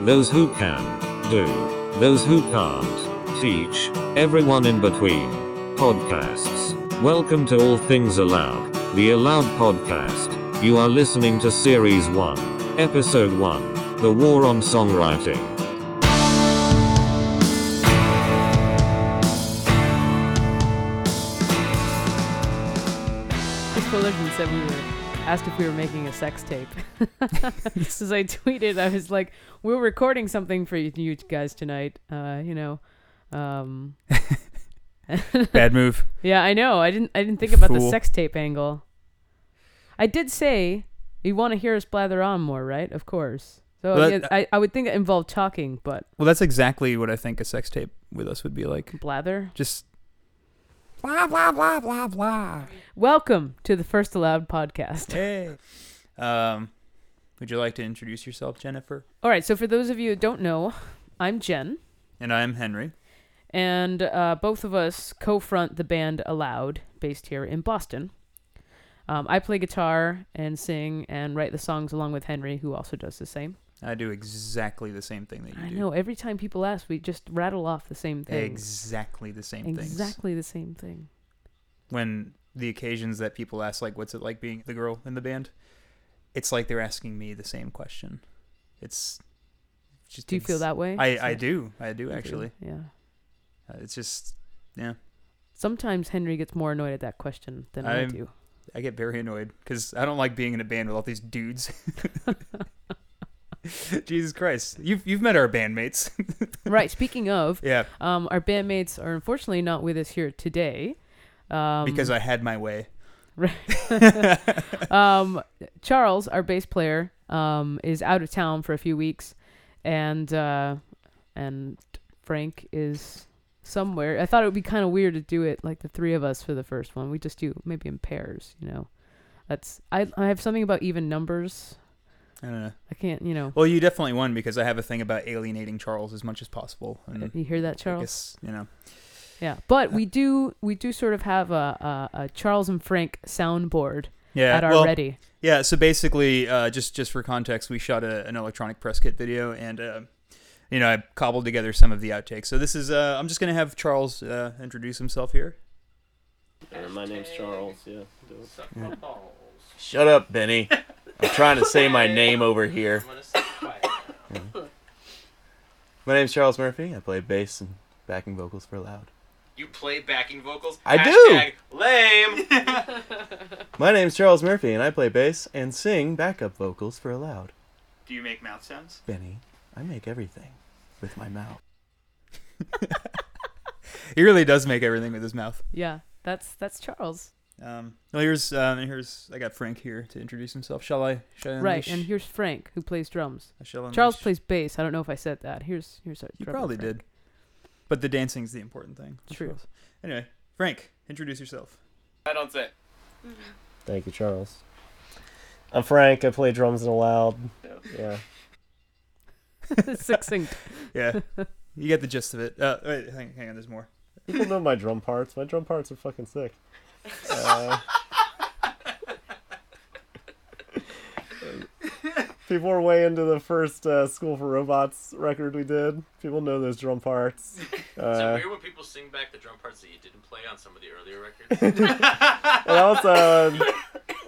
those who can, do, those who can't, teach, everyone in between. Podcasts. Welcome to All Things Aloud, the Aloud podcast. You are listening to Series 1, Episode 1 The War on Songwriting. We were asked if we were making a sex tape. As I tweeted, I was like, "We're recording something for you, guys tonight." Uh, you know, um, Bad move. yeah, I know. I didn't. I didn't think about the sex tape angle. I did say you want to hear us blather on more, right? Of course. So Well, yeah, that- I, I would think it involved talking, but Well, that's exactly what I think a sex tape with us would be like. blather. Just blah blah blah blah blah. Welcome to the First Aloud podcast. Hey. Um, would you like to introduce yourself, Jennifer? All right. So for those of you who don't know, I'm Jen. And I'm Henry. and uh, both of us co-front the band Aloud, based here in Boston. Um, I play guitar and sing and write the songs along with Henry, who also does the same. I do exactly the same thing that you do. I do. know every time people ask, we just rattle off the same thing. Exactly the same things. Exactly the same thing. When the occasions that people ask, like, what's it like being the girl in the band? It's like they're asking me the same question. It's just. Do you feel that way? I, I do. I do you actually. Yeah. Uh, it's just, yeah. Sometimes Henry gets more annoyed at that question than I I'm- do. I get very annoyed because I don't like being in a band with all these dudes. Jesus Christ, you've you've met our bandmates. right. Speaking of, yeah, um, our bandmates are unfortunately not with us here today. Um, because I had my way. Right. um, Charles, our bass player, um, is out of town for a few weeks, and uh, and Frank is somewhere. I thought it would be kind of weird to do it like the three of us for the first one. We just do maybe in pairs, you know. That's I I have something about even numbers. I don't know. I can't, you know. Well, you definitely won because I have a thing about alienating Charles as much as possible. And You hear that, I Charles? guess, you know, Yeah, but we do we do sort of have a, a, a Charles and Frank soundboard yeah. at our well, ready. yeah. So basically, uh, just just for context, we shot a, an electronic press kit video, and uh, you know, I cobbled together some of the outtakes. So this is, uh, I'm just gonna have Charles uh, introduce himself here. Uh, my name's Charles. Yeah. do it. Shut up, Benny. I'm trying to say my name over here. My name's Charles Murphy. I play bass and backing vocals for Aloud. You play backing vocals? I do. Lame. My name's Charles Murphy, and I play bass and sing backup vocals for Aloud. Do you make mouth sounds? Benny, I make everything with my mouth. He really does make everything with his mouth. Yeah, that's that's Charles. Um, well, here's um, here's I got Frank here to introduce himself. Shall I? Shall I Right, and here's Frank who plays drums. I shall Charles plays bass. I don't know if I said that. Here's here's our You probably Frank. did, but the dancing's the important thing. True. Anyway, Frank, introduce yourself. I don't say. Thank you, Charles. I'm Frank. I play drums in Aloud. Yeah. Succinct. Yeah, you get the gist of it. Uh, wait, hang, hang on, there's more. People know my drum parts. My drum parts are fucking sick. Uh, people are way into the first uh, School for Robots record we did. People know those drum parts. Uh, weird when people sing back the drum parts that you didn't play on some of the earlier records? and also,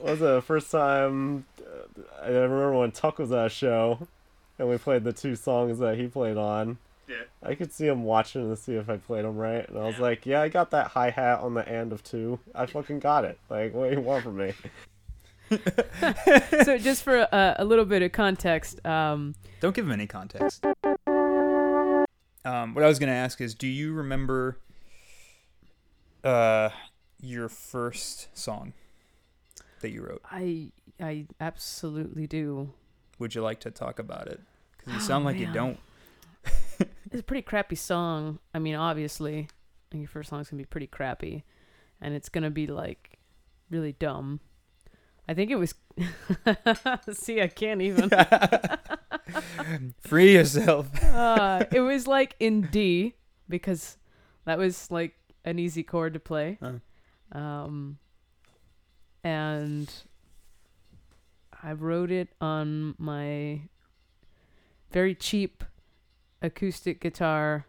was the first time uh, I remember when Tuck was at a show, and we played the two songs that he played on. Yeah. I could see him watching to see if I played them right, and I was Yeah. like, "Yeah, I got that hi hat on the end of two. I fucking got it. Like, what do you want from me?" so just for a, a little bit of context, um, Don't give him any context. Um, what I was gonna ask is, do you remember uh, your first song that you wrote? I I absolutely do. Would you like to talk about it? Because you Oh, sound like you don't. It's a pretty crappy song. I mean, obviously, your first song's gonna be pretty crappy, and it's gonna be like really dumb. I think it was. See, I can't even. Free yourself. uh, it was like in D because that was like an easy chord to play. Oh. Um, and I wrote it on my very cheap acoustic guitar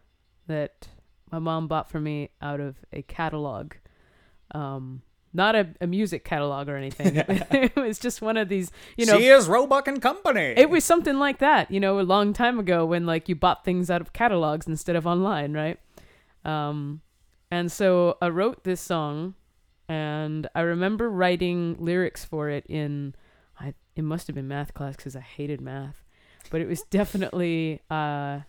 that my mom bought for me out of a catalog. Um, not a, a music catalog or anything. it was just one of these, you know, Sears, Roebuck and Company. it was something like that, you know, a long time ago when like you bought things out of catalogs instead of online, right? Um, and so I wrote this song, and I remember writing lyrics for it in, I it must have been math class because I hated math, but it was definitely, uh,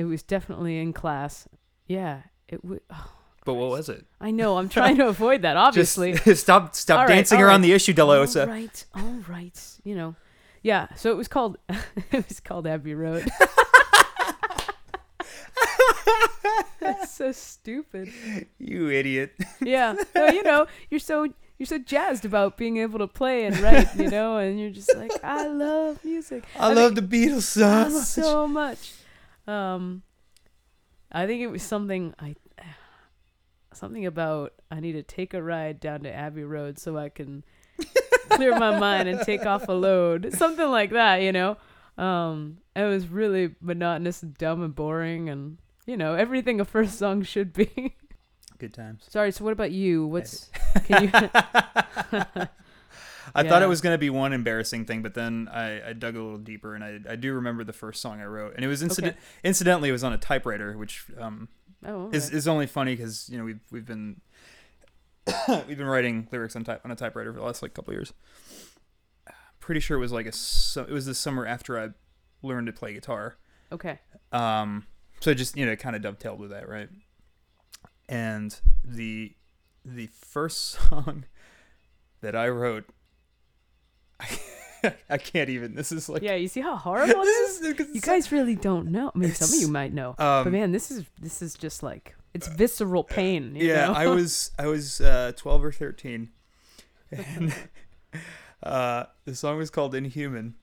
it was definitely in class. Yeah, it would. Oh, but what was it? I know. I'm trying to avoid that, obviously. Just stop stop All right, dancing all around right. the issue, de la Osa. All right, all right. You know, yeah. So it was called it was called Abbey Road. That's so stupid. You idiot. Yeah. So you know, you're so you're so jazzed about being able to play and write, you know, and you're just like, I love music. I, I love the Beatles so much. so much. Um, I think it was something I something about I need to take a ride down to Abbey Road so I can clear my mind and take off a load, something like that, you know. Um, it was really monotonous and dumb and boring, and you know everything a first song should be. Good times. Sorry. So what about you? What's can you? I thought it was going to be one embarrassing thing, but then I, I dug a little deeper, and I, I do remember the first song I wrote, and it was incident. Incidentally, it was on a typewriter, which um, oh, okay. is, is only funny because you know we've we've been we've been writing lyrics on type on a typewriter for the last like couple years. Pretty sure it was like a su- it was the summer after I learned to play guitar. okay. Um, so just you know kind of dovetailed with that, right? And the the first song that I wrote, I, can't even. This is like Yeah. You see how horrible this is. this is You guys really don't know. I mean, some of you might know, um, but man, this is this is just like it's visceral pain. you yeah i was i was uh 12 or 13 and uh the song was called inhuman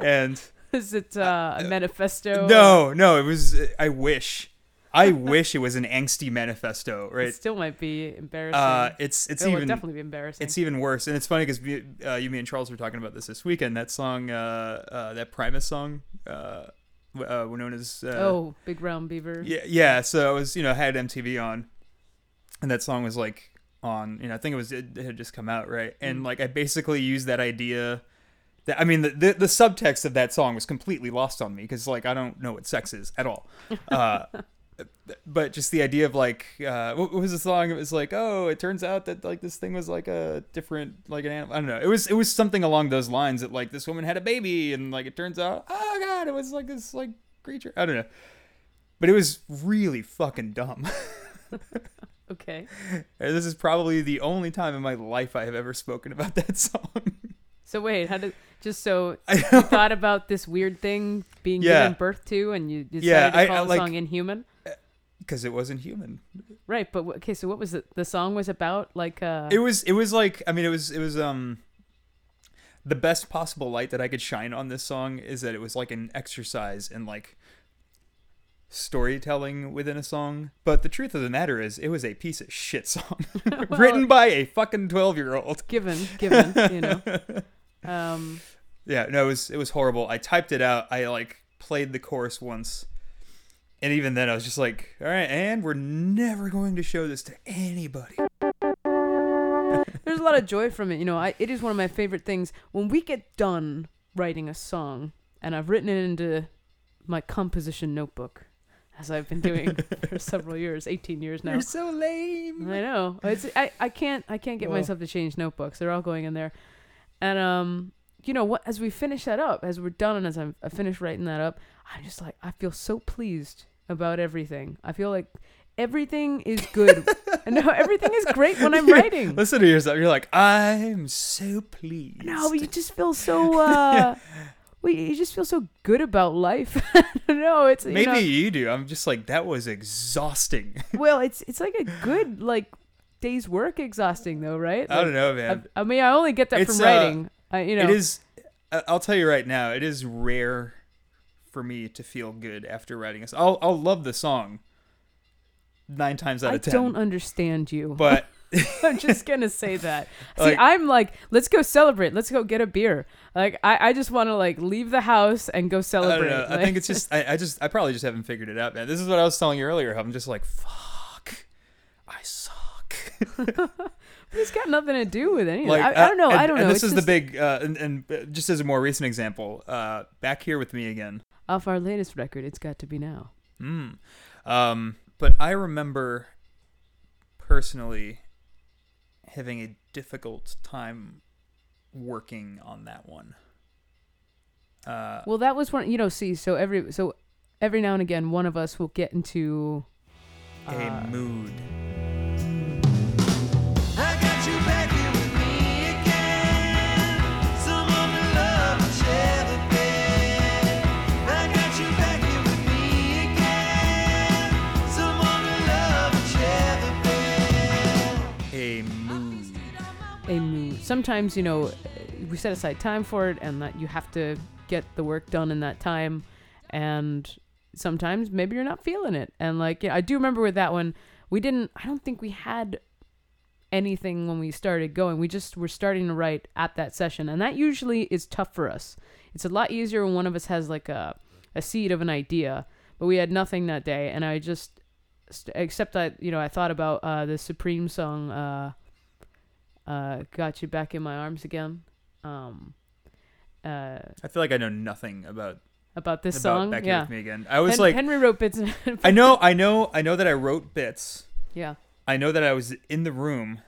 and is it uh, a manifesto? no no it was i wish i wish it was an angsty manifesto right? It still might be embarrassing. uh it's it's it even definitely be embarrassing. it's even worse and it's funny because uh, you me and charles were talking about this this weekend that song uh, uh that primus song uh, w- uh known as uh, oh, big brown beaver. Yeah, yeah. So it was, you know, I had MTV on, and that song was like on. You know, I think it was it, it had just come out, right? And Mm. like I basically used that idea. That I mean, the the, the subtext of that song was completely lost on me because like I don't know what sex is at all. Uh, but just the idea of like, uh, what, was the song? It was like, oh, it turns out that like this thing was like a different like an animal. I don't know. It was it was something along those lines that like this woman had a baby and like it turns out, oh god, it was like this like creature. I don't know. But it was really fucking dumb. Okay. And this is probably the only time in my life I have ever spoken about that song. So wait, how did just so you thought about this weird thing being Yeah. given birth to, and you decided Yeah, to I- I the like- song "Inhuman"? Because it wasn't human. Right, but okay. So what was it? The song was about like uh. It was it was like I mean it was it was um the best possible light that I could shine on this song is that it was like an exercise in like storytelling within a song. But the truth of the matter is it was a piece of shit song written by a fucking 12-year-old. given, given, you know. Um. Yeah, no, it was it was horrible. I typed it out. I like played the chorus once. And even then I was just like, all right, and we're never going to show this to anybody. there's a lot of joy from it. You know, I, it is one of my favorite things when we get done writing a song, and I've written it into my composition notebook, as I've been doing for several years, 18 years now. You're so lame. I know. It's I, I can't I can't get Well. myself to change notebooks. They're all going in there, and um, you know what? As we finish that up, as we're done, and as I'm, I finish writing that up, I'm just like I feel so pleased about everything. I feel like everything is good. no, everything is great when I'm writing. Listen to yourself. You're like, I'm so pleased. No, you just feel so. uh well, you just feel so good about life. no, it's you know Maybe know- you do. I'm just like, that was exhausting. well, it's it's like a good like day's work exhausting though, right? I don't know, man. I, I mean, I only get that It's, from uh, writing. I, you know, It is. I- I'll tell you right now. It is rare for me to feel good after writing a song. I'll I'll love the song. Nine times out I of 10 don't understand you. but I'm just gonna say that. See, Like- I'm like, let's go celebrate. Let's go get a beer. Like, I, I just want to like leave the house and go I celebrate. don't know. I think it's just I, I just I probably just haven't figured it out, man. This is what I was telling you earlier. I'm just like, fuck, I suck. it's got nothing to do with anything. like I, I don't know. And, I don't know. This It's is just the big uh, and, and uh, just as a more recent example, uh, back here with me again. off our latest record. It's got to be now. Mm. Um, but I remember personally having a difficult time working on that one. Uh, Well, that was one. You know, see, so every so every now and again, one of us will get into a uh, mood. Sometimes, you know, we set aside time for it and that you have to get the work done in that time. And sometimes maybe you're not feeling it. And like, yeah, I do remember with that one, we didn't, I don't think we had anything when we started going. We just were starting to write at that session. And that usually is tough for us. It's a lot easier when one of us has like a, a seed of an idea, but we had nothing that day. And I just, except that, you know, I thought about uh, the Supremes song, uh, uh, got you back in my arms again. Um, uh, I feel like I know nothing about about this about song, back yeah. with me again. I was Hen- like, Henry wrote bits. I know, I know, I know that I wrote bits. yeah, I know that I was in the room,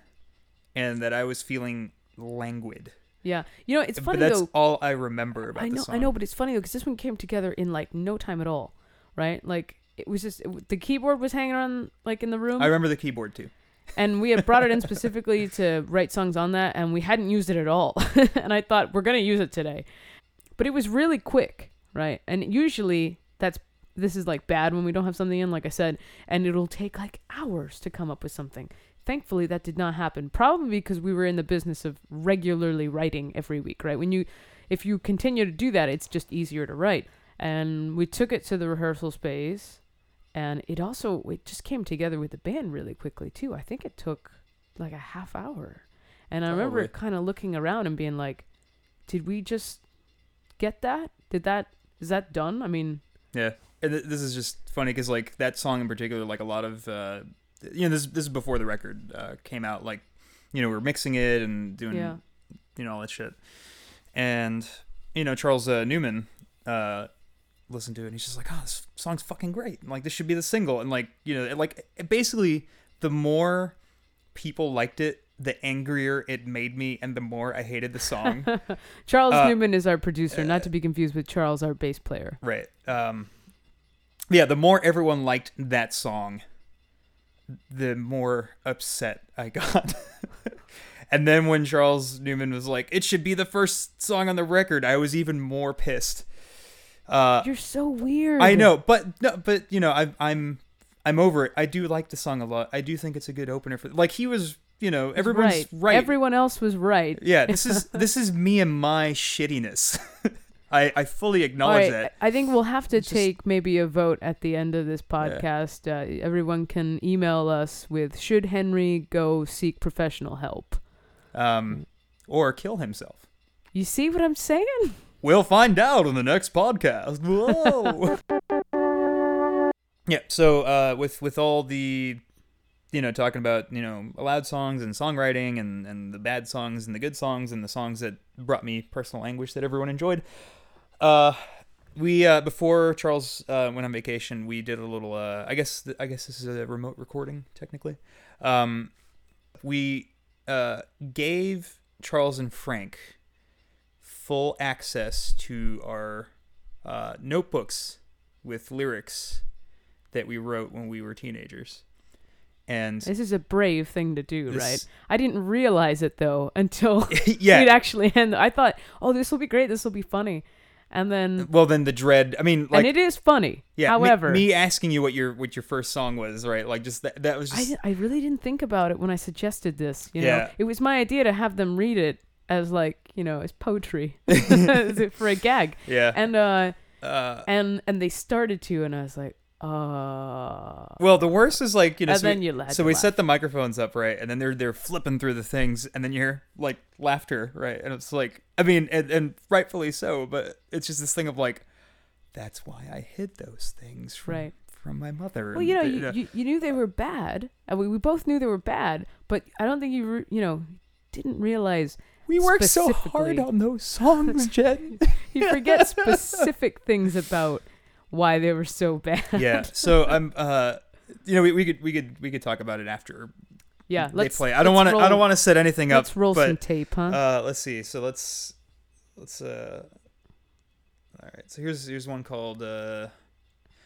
and that I was feeling languid. yeah. You know, it's but funny that's though. all I remember about I know, song. I know, but it's funny though because this one came together in like no time at all, right? Like it was just it, the keyboard was hanging around like in the room, I remember the keyboard too. And we had brought it in specifically to write songs on that, and we hadn't used it at all. and I thought we're gonna use it today, but it was really quick, right? And usually that's this is like bad when we don't have something in, like I said, and it'll take like hours to come up with something. Thankfully, that did not happen. Probably because we were in the business of regularly writing every week, right? When you, if you continue to do that, it's just easier to write. And we took it to the rehearsal space, and it also it just came together with the band really quickly too. I think it took like a half hour, and I remember Probably. kind of looking around and being like, "Did we just get that? Did that? Is that done? I mean, Yeah, and th- this is just funny because like that song in particular, like a lot of uh, you know this this is before the record uh, came out. Like you know we are mixing it and doing yeah, you know all that shit, and you know Charles uh, Newman uh, listened to it and he's just like, oh, this song's fucking great. Like this should be the single, and like you know it, like it basically the more people liked it. The angrier it made me, and the more I hated the song. Charles Uh, Newman is our producer, not to be confused with Charles, our bass player. Right. Um, yeah, the more everyone liked that song, the more upset I got. and then when Charles Newman was like, "It should be the first song on the record," I was even more pissed. Uh, You're so weird. I know, but no, but you know, I, I'm I'm over it. I do like the song a lot. I do think it's a good opener for. Like he was, you know, everyone's right. right. Everyone else was right. yeah, this is this is me and my shittiness. I I fully acknowledge right, that. I think we'll have to It's just- take maybe a vote at the end of this podcast. Uh, everyone can email us with should Henry go seek professional help? Um, or kill himself. You see what I'm saying? We'll find out on the next podcast. Whoa. yeah. So uh, with with all the, you know, talking about you know loud songs and songwriting and and the bad songs and the good songs and the songs that brought me personal anguish that everyone enjoyed. Uh, we uh, before Charles uh, went on vacation, we did a little. Uh, I guess th- I guess this is a remote recording technically. Um, we uh, gave Charles and Frank full access to our uh, notebooks with lyrics that we wrote when we were teenagers. And This is a brave thing to do, This- right? I didn't realize it though until yeah, we'd actually end. I thought, oh, this will be great. This will be funny, and then well then the dread. I mean, like and it is funny. yeah. However, me, asking you what your what your first song was, right? Like just that that was I, just di- I really didn't think about it when I suggested this. You know, Yeah. it was my idea to have them read it as like you know as poetry for a gag, yeah. and uh uh, and and they started to, and I was like, Uh, Well, the worst is like you know. And so then we, you so we set the microphones up right, and then they're they're flipping through the things, and then you hear like laughter, right? And it's like, I mean, and, and rightfully so, but it's just this thing of like, that's why I hid those things from Right. from my mother. well, you know, you, you, you knew they were bad. And we, we both knew they were bad, but I don't think you, re- you know, didn't realize we worked so hard on those songs, Jen. you forget specific things about why they were so bad. yeah. So I'm, uh, you know, we, we could we could we could talk about it after yeah. they Let's play. I don't want let's to I don't want to set anything up. Let's roll but, some tape, huh? Uh, let's see. So let's let's uh. All right. So here's here's one called. Uh,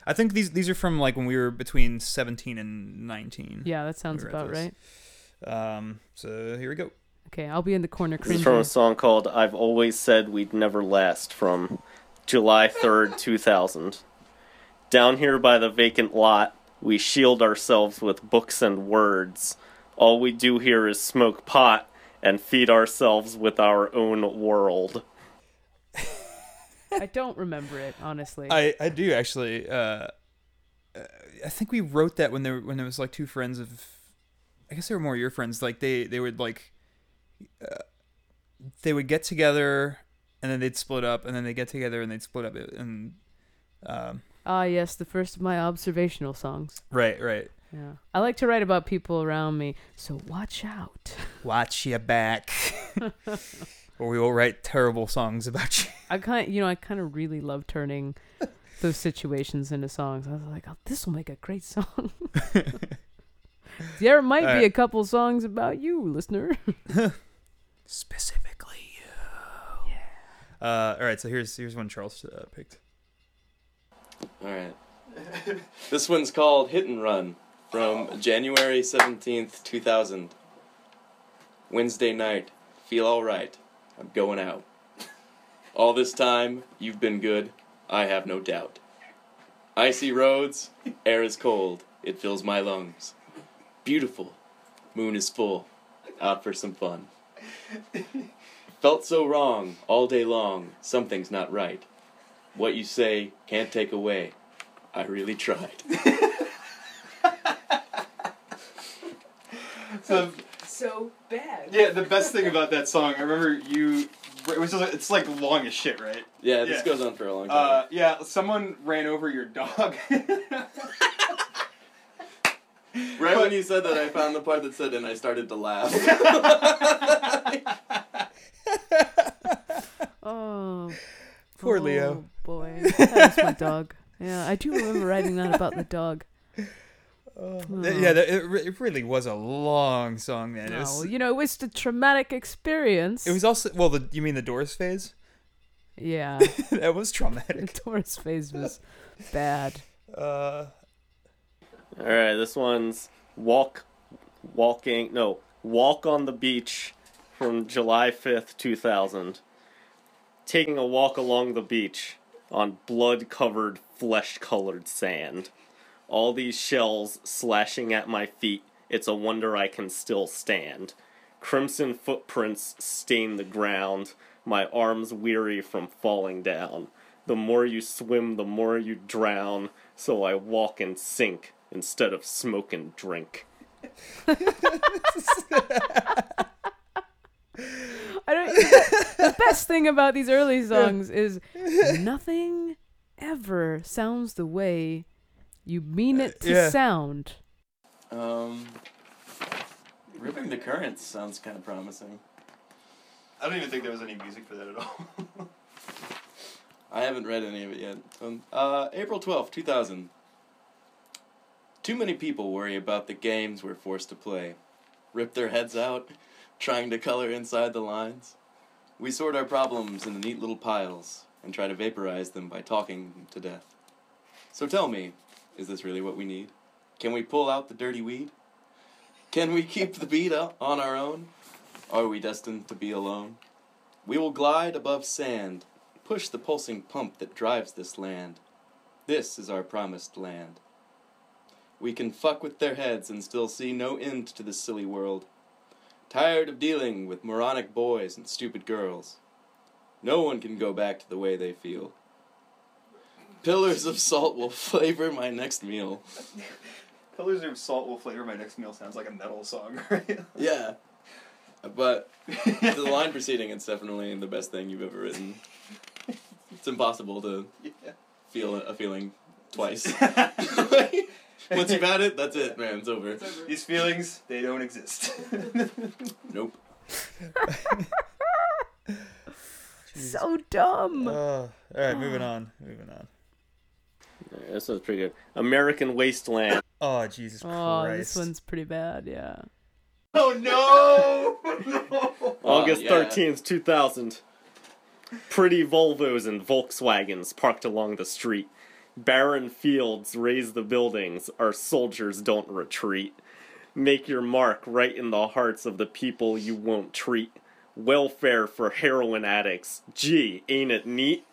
I think these these are from like when we were between 17 and 19. yeah, that sounds we about this. right. Um. So here we go. Okay, I'll be in the corner This is from a song called I've Always Said We'd Never Last from July 3rd, 2000. Down here by the vacant lot, we shield ourselves with books and words. All we do here is smoke pot and feed ourselves with our own world. I don't remember it honestly. I I do actually. Uh, uh, I think we wrote that when there when there was like two friends of. I guess they were more your friends. Like they they would like. Uh, they would get together, and then they'd split up, and then they get together and they'd split up, and. Um, Ah, yes, the first of my observational songs. right, right. Yeah, I like to write about people around me, so watch out. Watch your back, or we will write terrible songs about you. I kind, you know, I kind of really love turning those situations into songs. I was like, oh, this will make a great song. there might be a couple songs about you, listener. Specifically you. Yeah. Uh, all right, so here's here's one Charles uh, picked. All right. this one's called Hit and Run from January 17th, 2000. Wednesday night. Feel all right. I'm going out. All this time, you've been good. I have no doubt. Icy roads, air is cold. It fills my lungs. Beautiful. Moon is full. Out for some fun. Felt so wrong all day long. Something's not right. What you say can't take away. I really tried. So So bad. yeah, the best thing about that song, I remember you. It was just, it's like long as shit, right? Yeah, this Yeah. goes on for a long time. Uh, yeah, someone ran over your dog. right when you said that, I found the part that said, and I started to laugh. Oh. Poor oh, Leo. boy, that's my dog. Yeah, I do remember writing that about the dog. yeah, that, it, it really was a long song, man. It Oh, was, you know, it was the traumatic experience. it was also well. The, you mean the Doors phase? Yeah, that was the traumatic. Taurus phase was bad. Uh, All right, this one's walk, walking. No, walk on the beach from July fifth, two thousand. Taking a walk along the beach on blood-covered, flesh-colored sand. All these shells slashing at my feet. It's a wonder I can still stand. Crimson footprints stain the ground. My arms weary from falling down. The more you swim, the more you drown. So I walk and sink instead of smoke and drink. I don't. the best thing about these early songs is nothing ever sounds the way you mean it to yeah. sound. um, ripping the currents sounds kind of promising. I don't even think there was any music for that at all. I haven't read any of it yet. Um, uh, April 12th, 2000. Too many people worry about the games we're forced to play. Rip their heads out, trying to color inside the lines. We sort our problems into neat little piles and try to vaporize them by talking to death. So tell me, is this really what we need? Can we pull out the dirty weed? Can we keep the beat up on our own? Are we destined to be alone? We will glide above sand, push the pulsing pump that drives this land. This is our promised land. We can fuck with their heads and still see no end to this silly world. Tired of dealing with moronic boys and stupid girls. No one can go back to the way they feel. Pillars of salt will flavor my next meal. Pillars of salt will flavor my next meal sounds like a metal song, right? Yeah. But the line preceding it's definitely the best thing you've ever written. It's impossible to feel a feeling twice. Once you've had it, that's it, man. It's over. These feelings, they don't exist. Nope. So dumb. Uh, all right, moving on. Moving on. This one's pretty good. American Wasteland. Oh Jesus oh, Christ! this one's pretty bad. Yeah. Oh no! August oh, yeah. thirteenth, two thousand. Pretty Volvos and Volkswagens parked along the street. Barren fields raise the buildings. Our soldiers don't retreat. Make your mark right in the hearts of the people you won't treat. Welfare for heroin addicts. Gee, ain't it neat?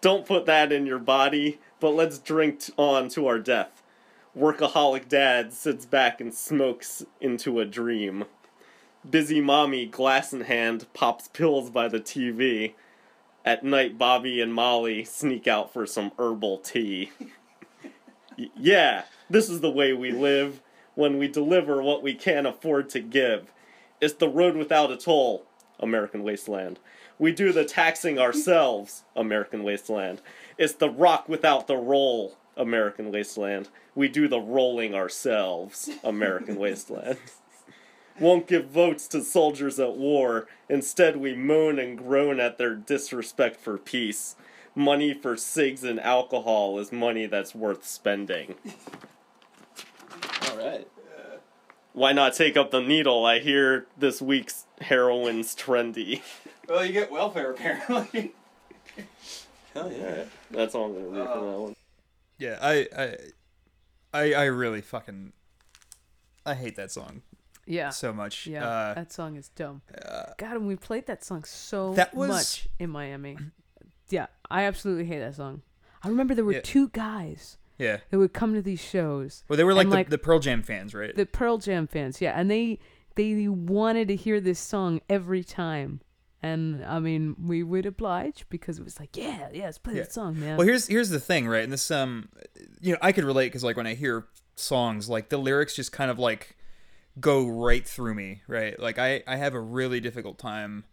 Don't put that in your body, but let's drink on to our death. Workaholic dad sits back and smokes into a dream. Busy mommy, glass in hand, pops pills by the TV. At night, Bobby and Molly sneak out for some herbal tea. Yeah, this is the way we live when we deliver what we can't afford to give. It's the road without a toll, American Wasteland. We do the taxing ourselves, American Wasteland. It's the rock without the roll, American Wasteland. We do the rolling ourselves, American Wasteland. Won't give votes to soldiers at war. Instead, we moan and groan at their disrespect for peace. Money for cigs and alcohol is money that's worth spending. All right. Why not take up the needle? I hear this week's heroin's trendy. Well, you get welfare apparently. Hell yeah. That's all I'm gonna read from that uh, one. yeah, I, I, I, I really fucking, I hate that song Yeah. so much. Yeah. Uh, that song is dumb. God, and we played that song so That was- much in Miami. Yeah, I absolutely hate that song. I remember there were Yeah. two guys yeah. that would come to these shows. Well, they were like the, like, the Pearl Jam fans, right? The Pearl Jam fans, yeah, and they they wanted to hear this song every time. And I mean, we would oblige because it was like, yeah, yeah, let's play Yeah. that song, man. Well, here's here's the thing, right? And this, um, you know, I could relate because like when I hear songs, like the lyrics just kind of like go right through me, right? Like I I have a really difficult time,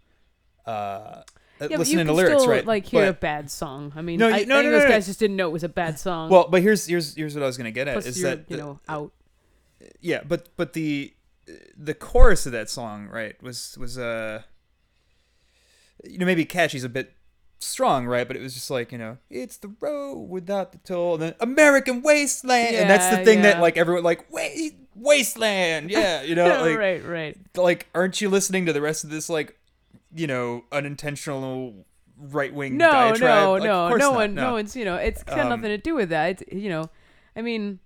uh, yeah, but you listening can to lyrics, still right? like hear a bad song. I mean, No, I, you- no, I think no, those no, no. guys just didn't know it was a bad song. well, but here's here's here's what I was gonna get at plus is that you the- know out. yeah, but but the the chorus of that song, right, was was uh, you know, maybe catchy's a bit strong, right? But it was just like you know, it's the road without the toll, and then American Wasteland, and that's the Yeah, thing that like everyone like wait wasteland, yeah, you know, like right, right. like aren't you listening to the rest of this like you know unintentional right wing No, diatribe? no, Like, no, no not, one, no. no one's, you know, it's got Um, nothing to do with that. It's, you know, I mean,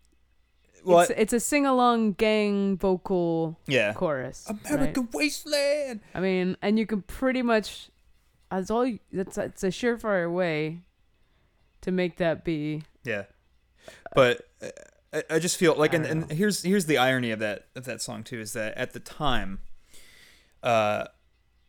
Well, it's, it's a sing along gang vocal yeah, chorus. right? American Wasteland. I mean, and you can pretty much, that's all. You, that's it's a surefire way to make that be. Yeah, but uh, I, I just feel like, and, and here's here's the irony of that of that song too is that at the time, uh,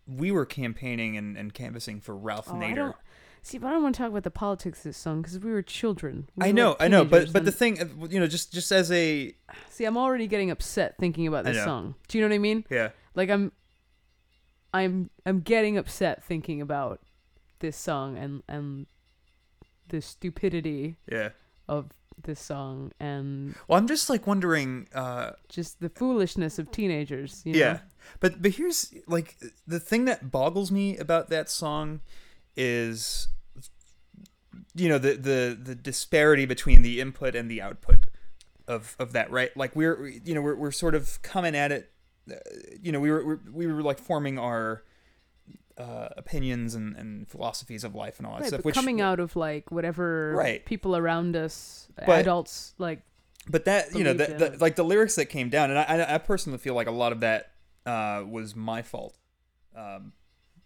we were campaigning and, and canvassing for Ralph Oh, Nader. see, but I don't want to talk about the politics of this song because we were children. We I know, like, I know, but but the thing, uh, you know, just just as a see, I'm already getting upset thinking about this song. Do you know what I mean? yeah, Like I'm, I'm, I'm getting upset thinking about this song and and the stupidity yeah. of this song and Well, I'm just like wondering, uh, just the foolishness of teenagers. You know? yeah, but but here's like the thing that boggles me about that song is you know the the the disparity between the input and the output of of that right like we're you know we're, we're sort of coming at it you know we were we were like forming our uh, opinions and, and philosophies of life and all that Right, stuff which coming out of like whatever Right. people around us, But- adults, like but that you know the, the, like the lyrics that came down and I, I I personally feel like a lot of that uh was my fault um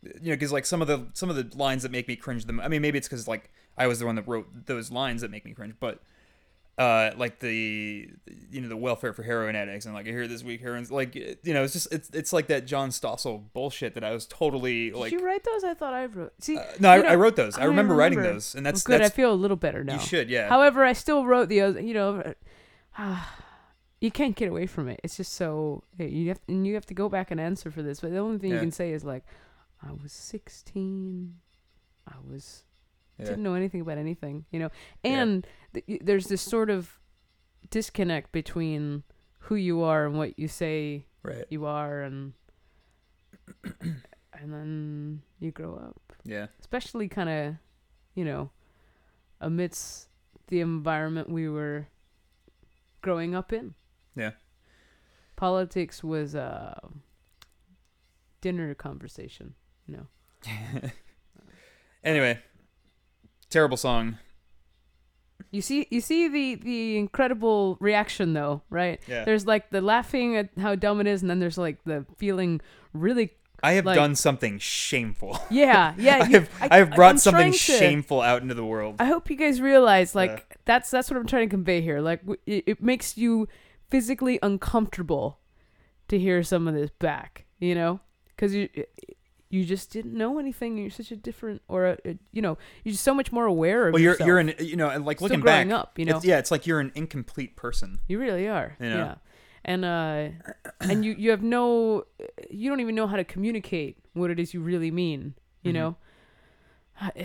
you know because like some of the some of the lines that make me cringe them i mean maybe it's because like i was the one that wrote those lines that make me cringe but uh, like the you know the welfare for heroin addicts and like I hear this week heroin's like you know it's just it's it's like that John Stossel bullshit that I was totally like. Did you write those? I thought I wrote. See, uh, no, I, know, I wrote those. I, don't remember writing those, and that's well, good. that's I feel a little better now. you should yeah. However, I still wrote the other. You know, you can't get away from it. It's just so you have and you have to go back and answer for this. But the only thing you can say is like, I was 16. I was Yeah. didn't know anything about anything. You know, and th- y- there's this sort of disconnect between who you are and what you say right. you are, and and then you grow up Yeah. especially kind of, you know, amidst the environment we were growing up in. Yeah. Politics was a dinner conversation, you know. Anyway, terrible song. You see you see the the incredible reaction though, right? Yeah. There's like the laughing at how dumb it is and then there's like the feeling really I have like- done something shameful. yeah, yeah. I have I, have brought I'm something to- shameful out into the world. I hope you guys realize like that's that's what I'm trying to convey here. Like it, it makes you physically uncomfortable to hear some of this back, you know, because you you just didn't know anything. You're such a different, or a, a- you know, you're just so much more aware of. well, you're yourself. you're an you know and like Still looking growing back, up, you know. it's, yeah, it's like you're an incomplete person. You really are. You know? Yeah. And uh and you you have no you don't even know how to communicate what it is you really mean, you Mhm. know?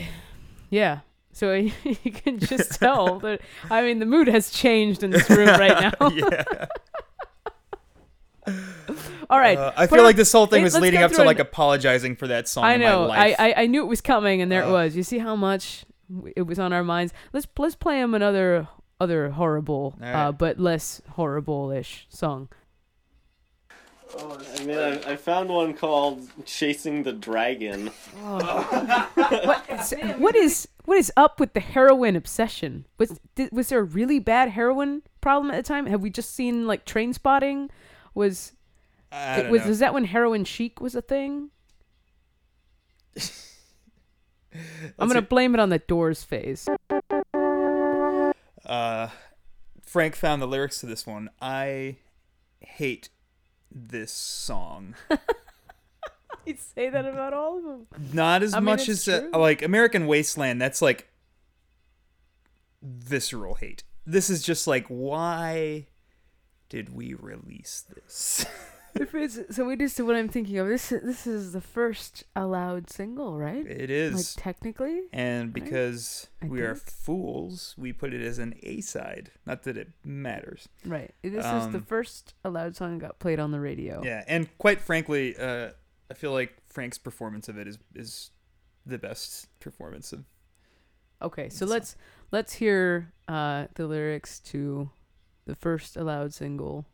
Yeah. So you can just tell that I mean the mood has changed in this room right now. yeah. All right. Uh, I feel on- like this whole thing Hey, was leading up to through like apologizing for that song I in know. my I, life. I I knew it was coming and there it Uh. was. You see how much it was on our minds. Let's let's play him another other horrible All uh but less horrible-ish song. Oh, I mean, I, I found one called "Chasing the Dragon." what, is, what is what is up with the heroin obsession? Was did, was there a really bad heroin problem at the time? Have we just seen like Trainspotting? Was I was know. was that when heroin chic was a thing? I'm gonna see. blame it on the Doors phase. uh, Frank found the lyrics to this one. I hate this song. You'd say that about all of them. Not as I much as true. like American Wasteland. That's like visceral hate. This is just like why did we release this? If it's, so it is to what I'm thinking of. This this is the first Aloud single, right? It is Like technically. and because I we are fools, we put it as an A side. Not that it matters. Right. This is the Um, first Aloud song that got played on the radio. Yeah, and quite frankly, uh, I feel like Frank's performance of it is is the best performance of. Okay, so let's let's hear uh, the lyrics to the first Aloud single.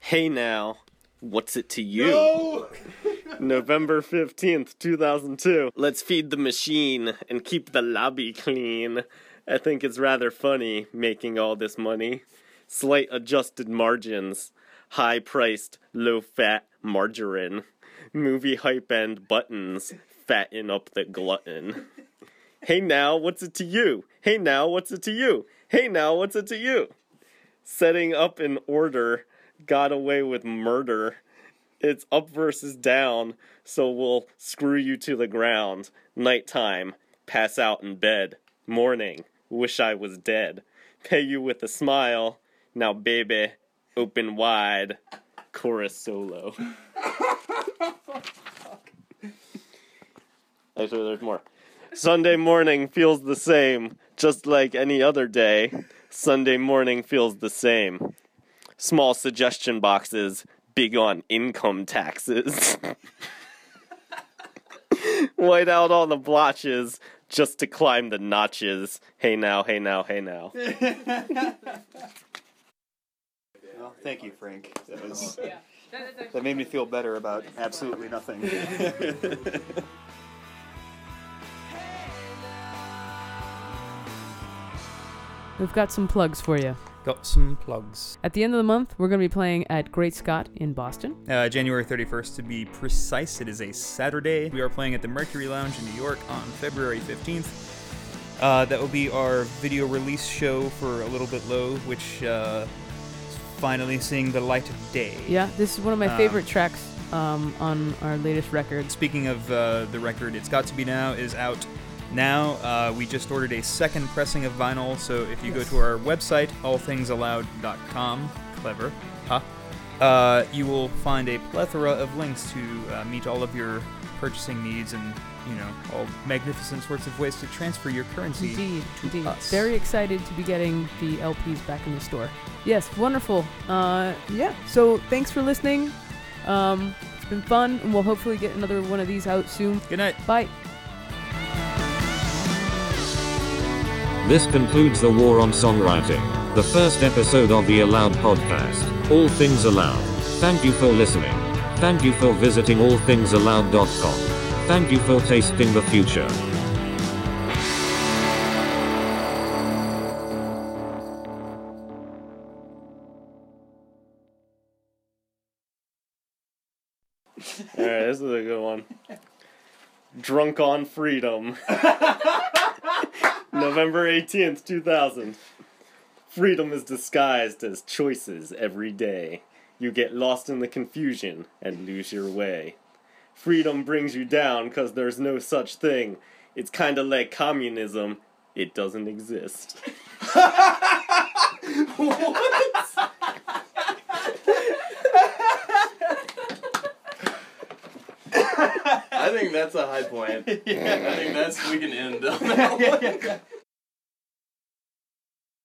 Hey now, what's it to you? November 15th, 2002. Let's feed the machine and keep the lobby clean. I think it's rather funny making all this money. Slight adjusted margins, high priced, low fat margarine. Movie hype and buttons, fatten up the glutton. Hey now, what's it to you? Hey now, what's it to you? Hey now, what's it to you? Setting up in order, got away with murder. It's up versus down, so we'll screw you to the ground. Nighttime, pass out in bed. Morning, wish I was dead. Pay you with a smile. Now, baby, open wide. Chorus solo. Actually, there's more. Sunday morning feels the same, just like any other day. Sunday morning feels the same. Small suggestion boxes, big on income taxes. White out all the blotches just to climb the notches. Hey now, hey now, hey now. Well, thank you, Frank. That was that made me feel better about absolutely nothing. We've got some plugs for you. Got some plugs. At the end of the month, we're going to be playing at Great Scott in Boston. Uh, January 31st, to be precise, it is a Saturday. We are playing at the Mercury Lounge in New York on February 15th. Uh, that will be our video release show for A Little Bit Low, which uh, is finally seeing the light of day. Yeah, this is one of my Um, favorite tracks um, on our latest record. Speaking of uh, the record, It's Got to Be Now is out now. Uh, we just ordered a second pressing of vinyl, so if you Yes. go to our website, allthingsaloud.com, clever, huh? Uh, you will find a plethora of links to uh, meet all of your purchasing needs and, you know, all magnificent sorts of ways to transfer your currency Indeed, to indeed. us. Very excited to be getting the LPs back in the store. Yes, wonderful. Uh, yeah. So thanks for listening. Um, it's been fun, and we'll hopefully get another one of these out soon. Good night. Bye. This concludes the War on Songwriting, the first episode of the Aloud podcast, All Things Aloud. Thank you for listening. Thank you for visiting allthingsaloud.com. Thank you for tasting the future. All right, this is a good one. Drunk on Freedom. November 18th, 2000. Freedom is disguised as choices every day. You get lost in the confusion and lose your way. Freedom brings you down because there's no such thing. It's kind of like communism, it doesn't exist. I think that's a high point. I think that's we can end on that one.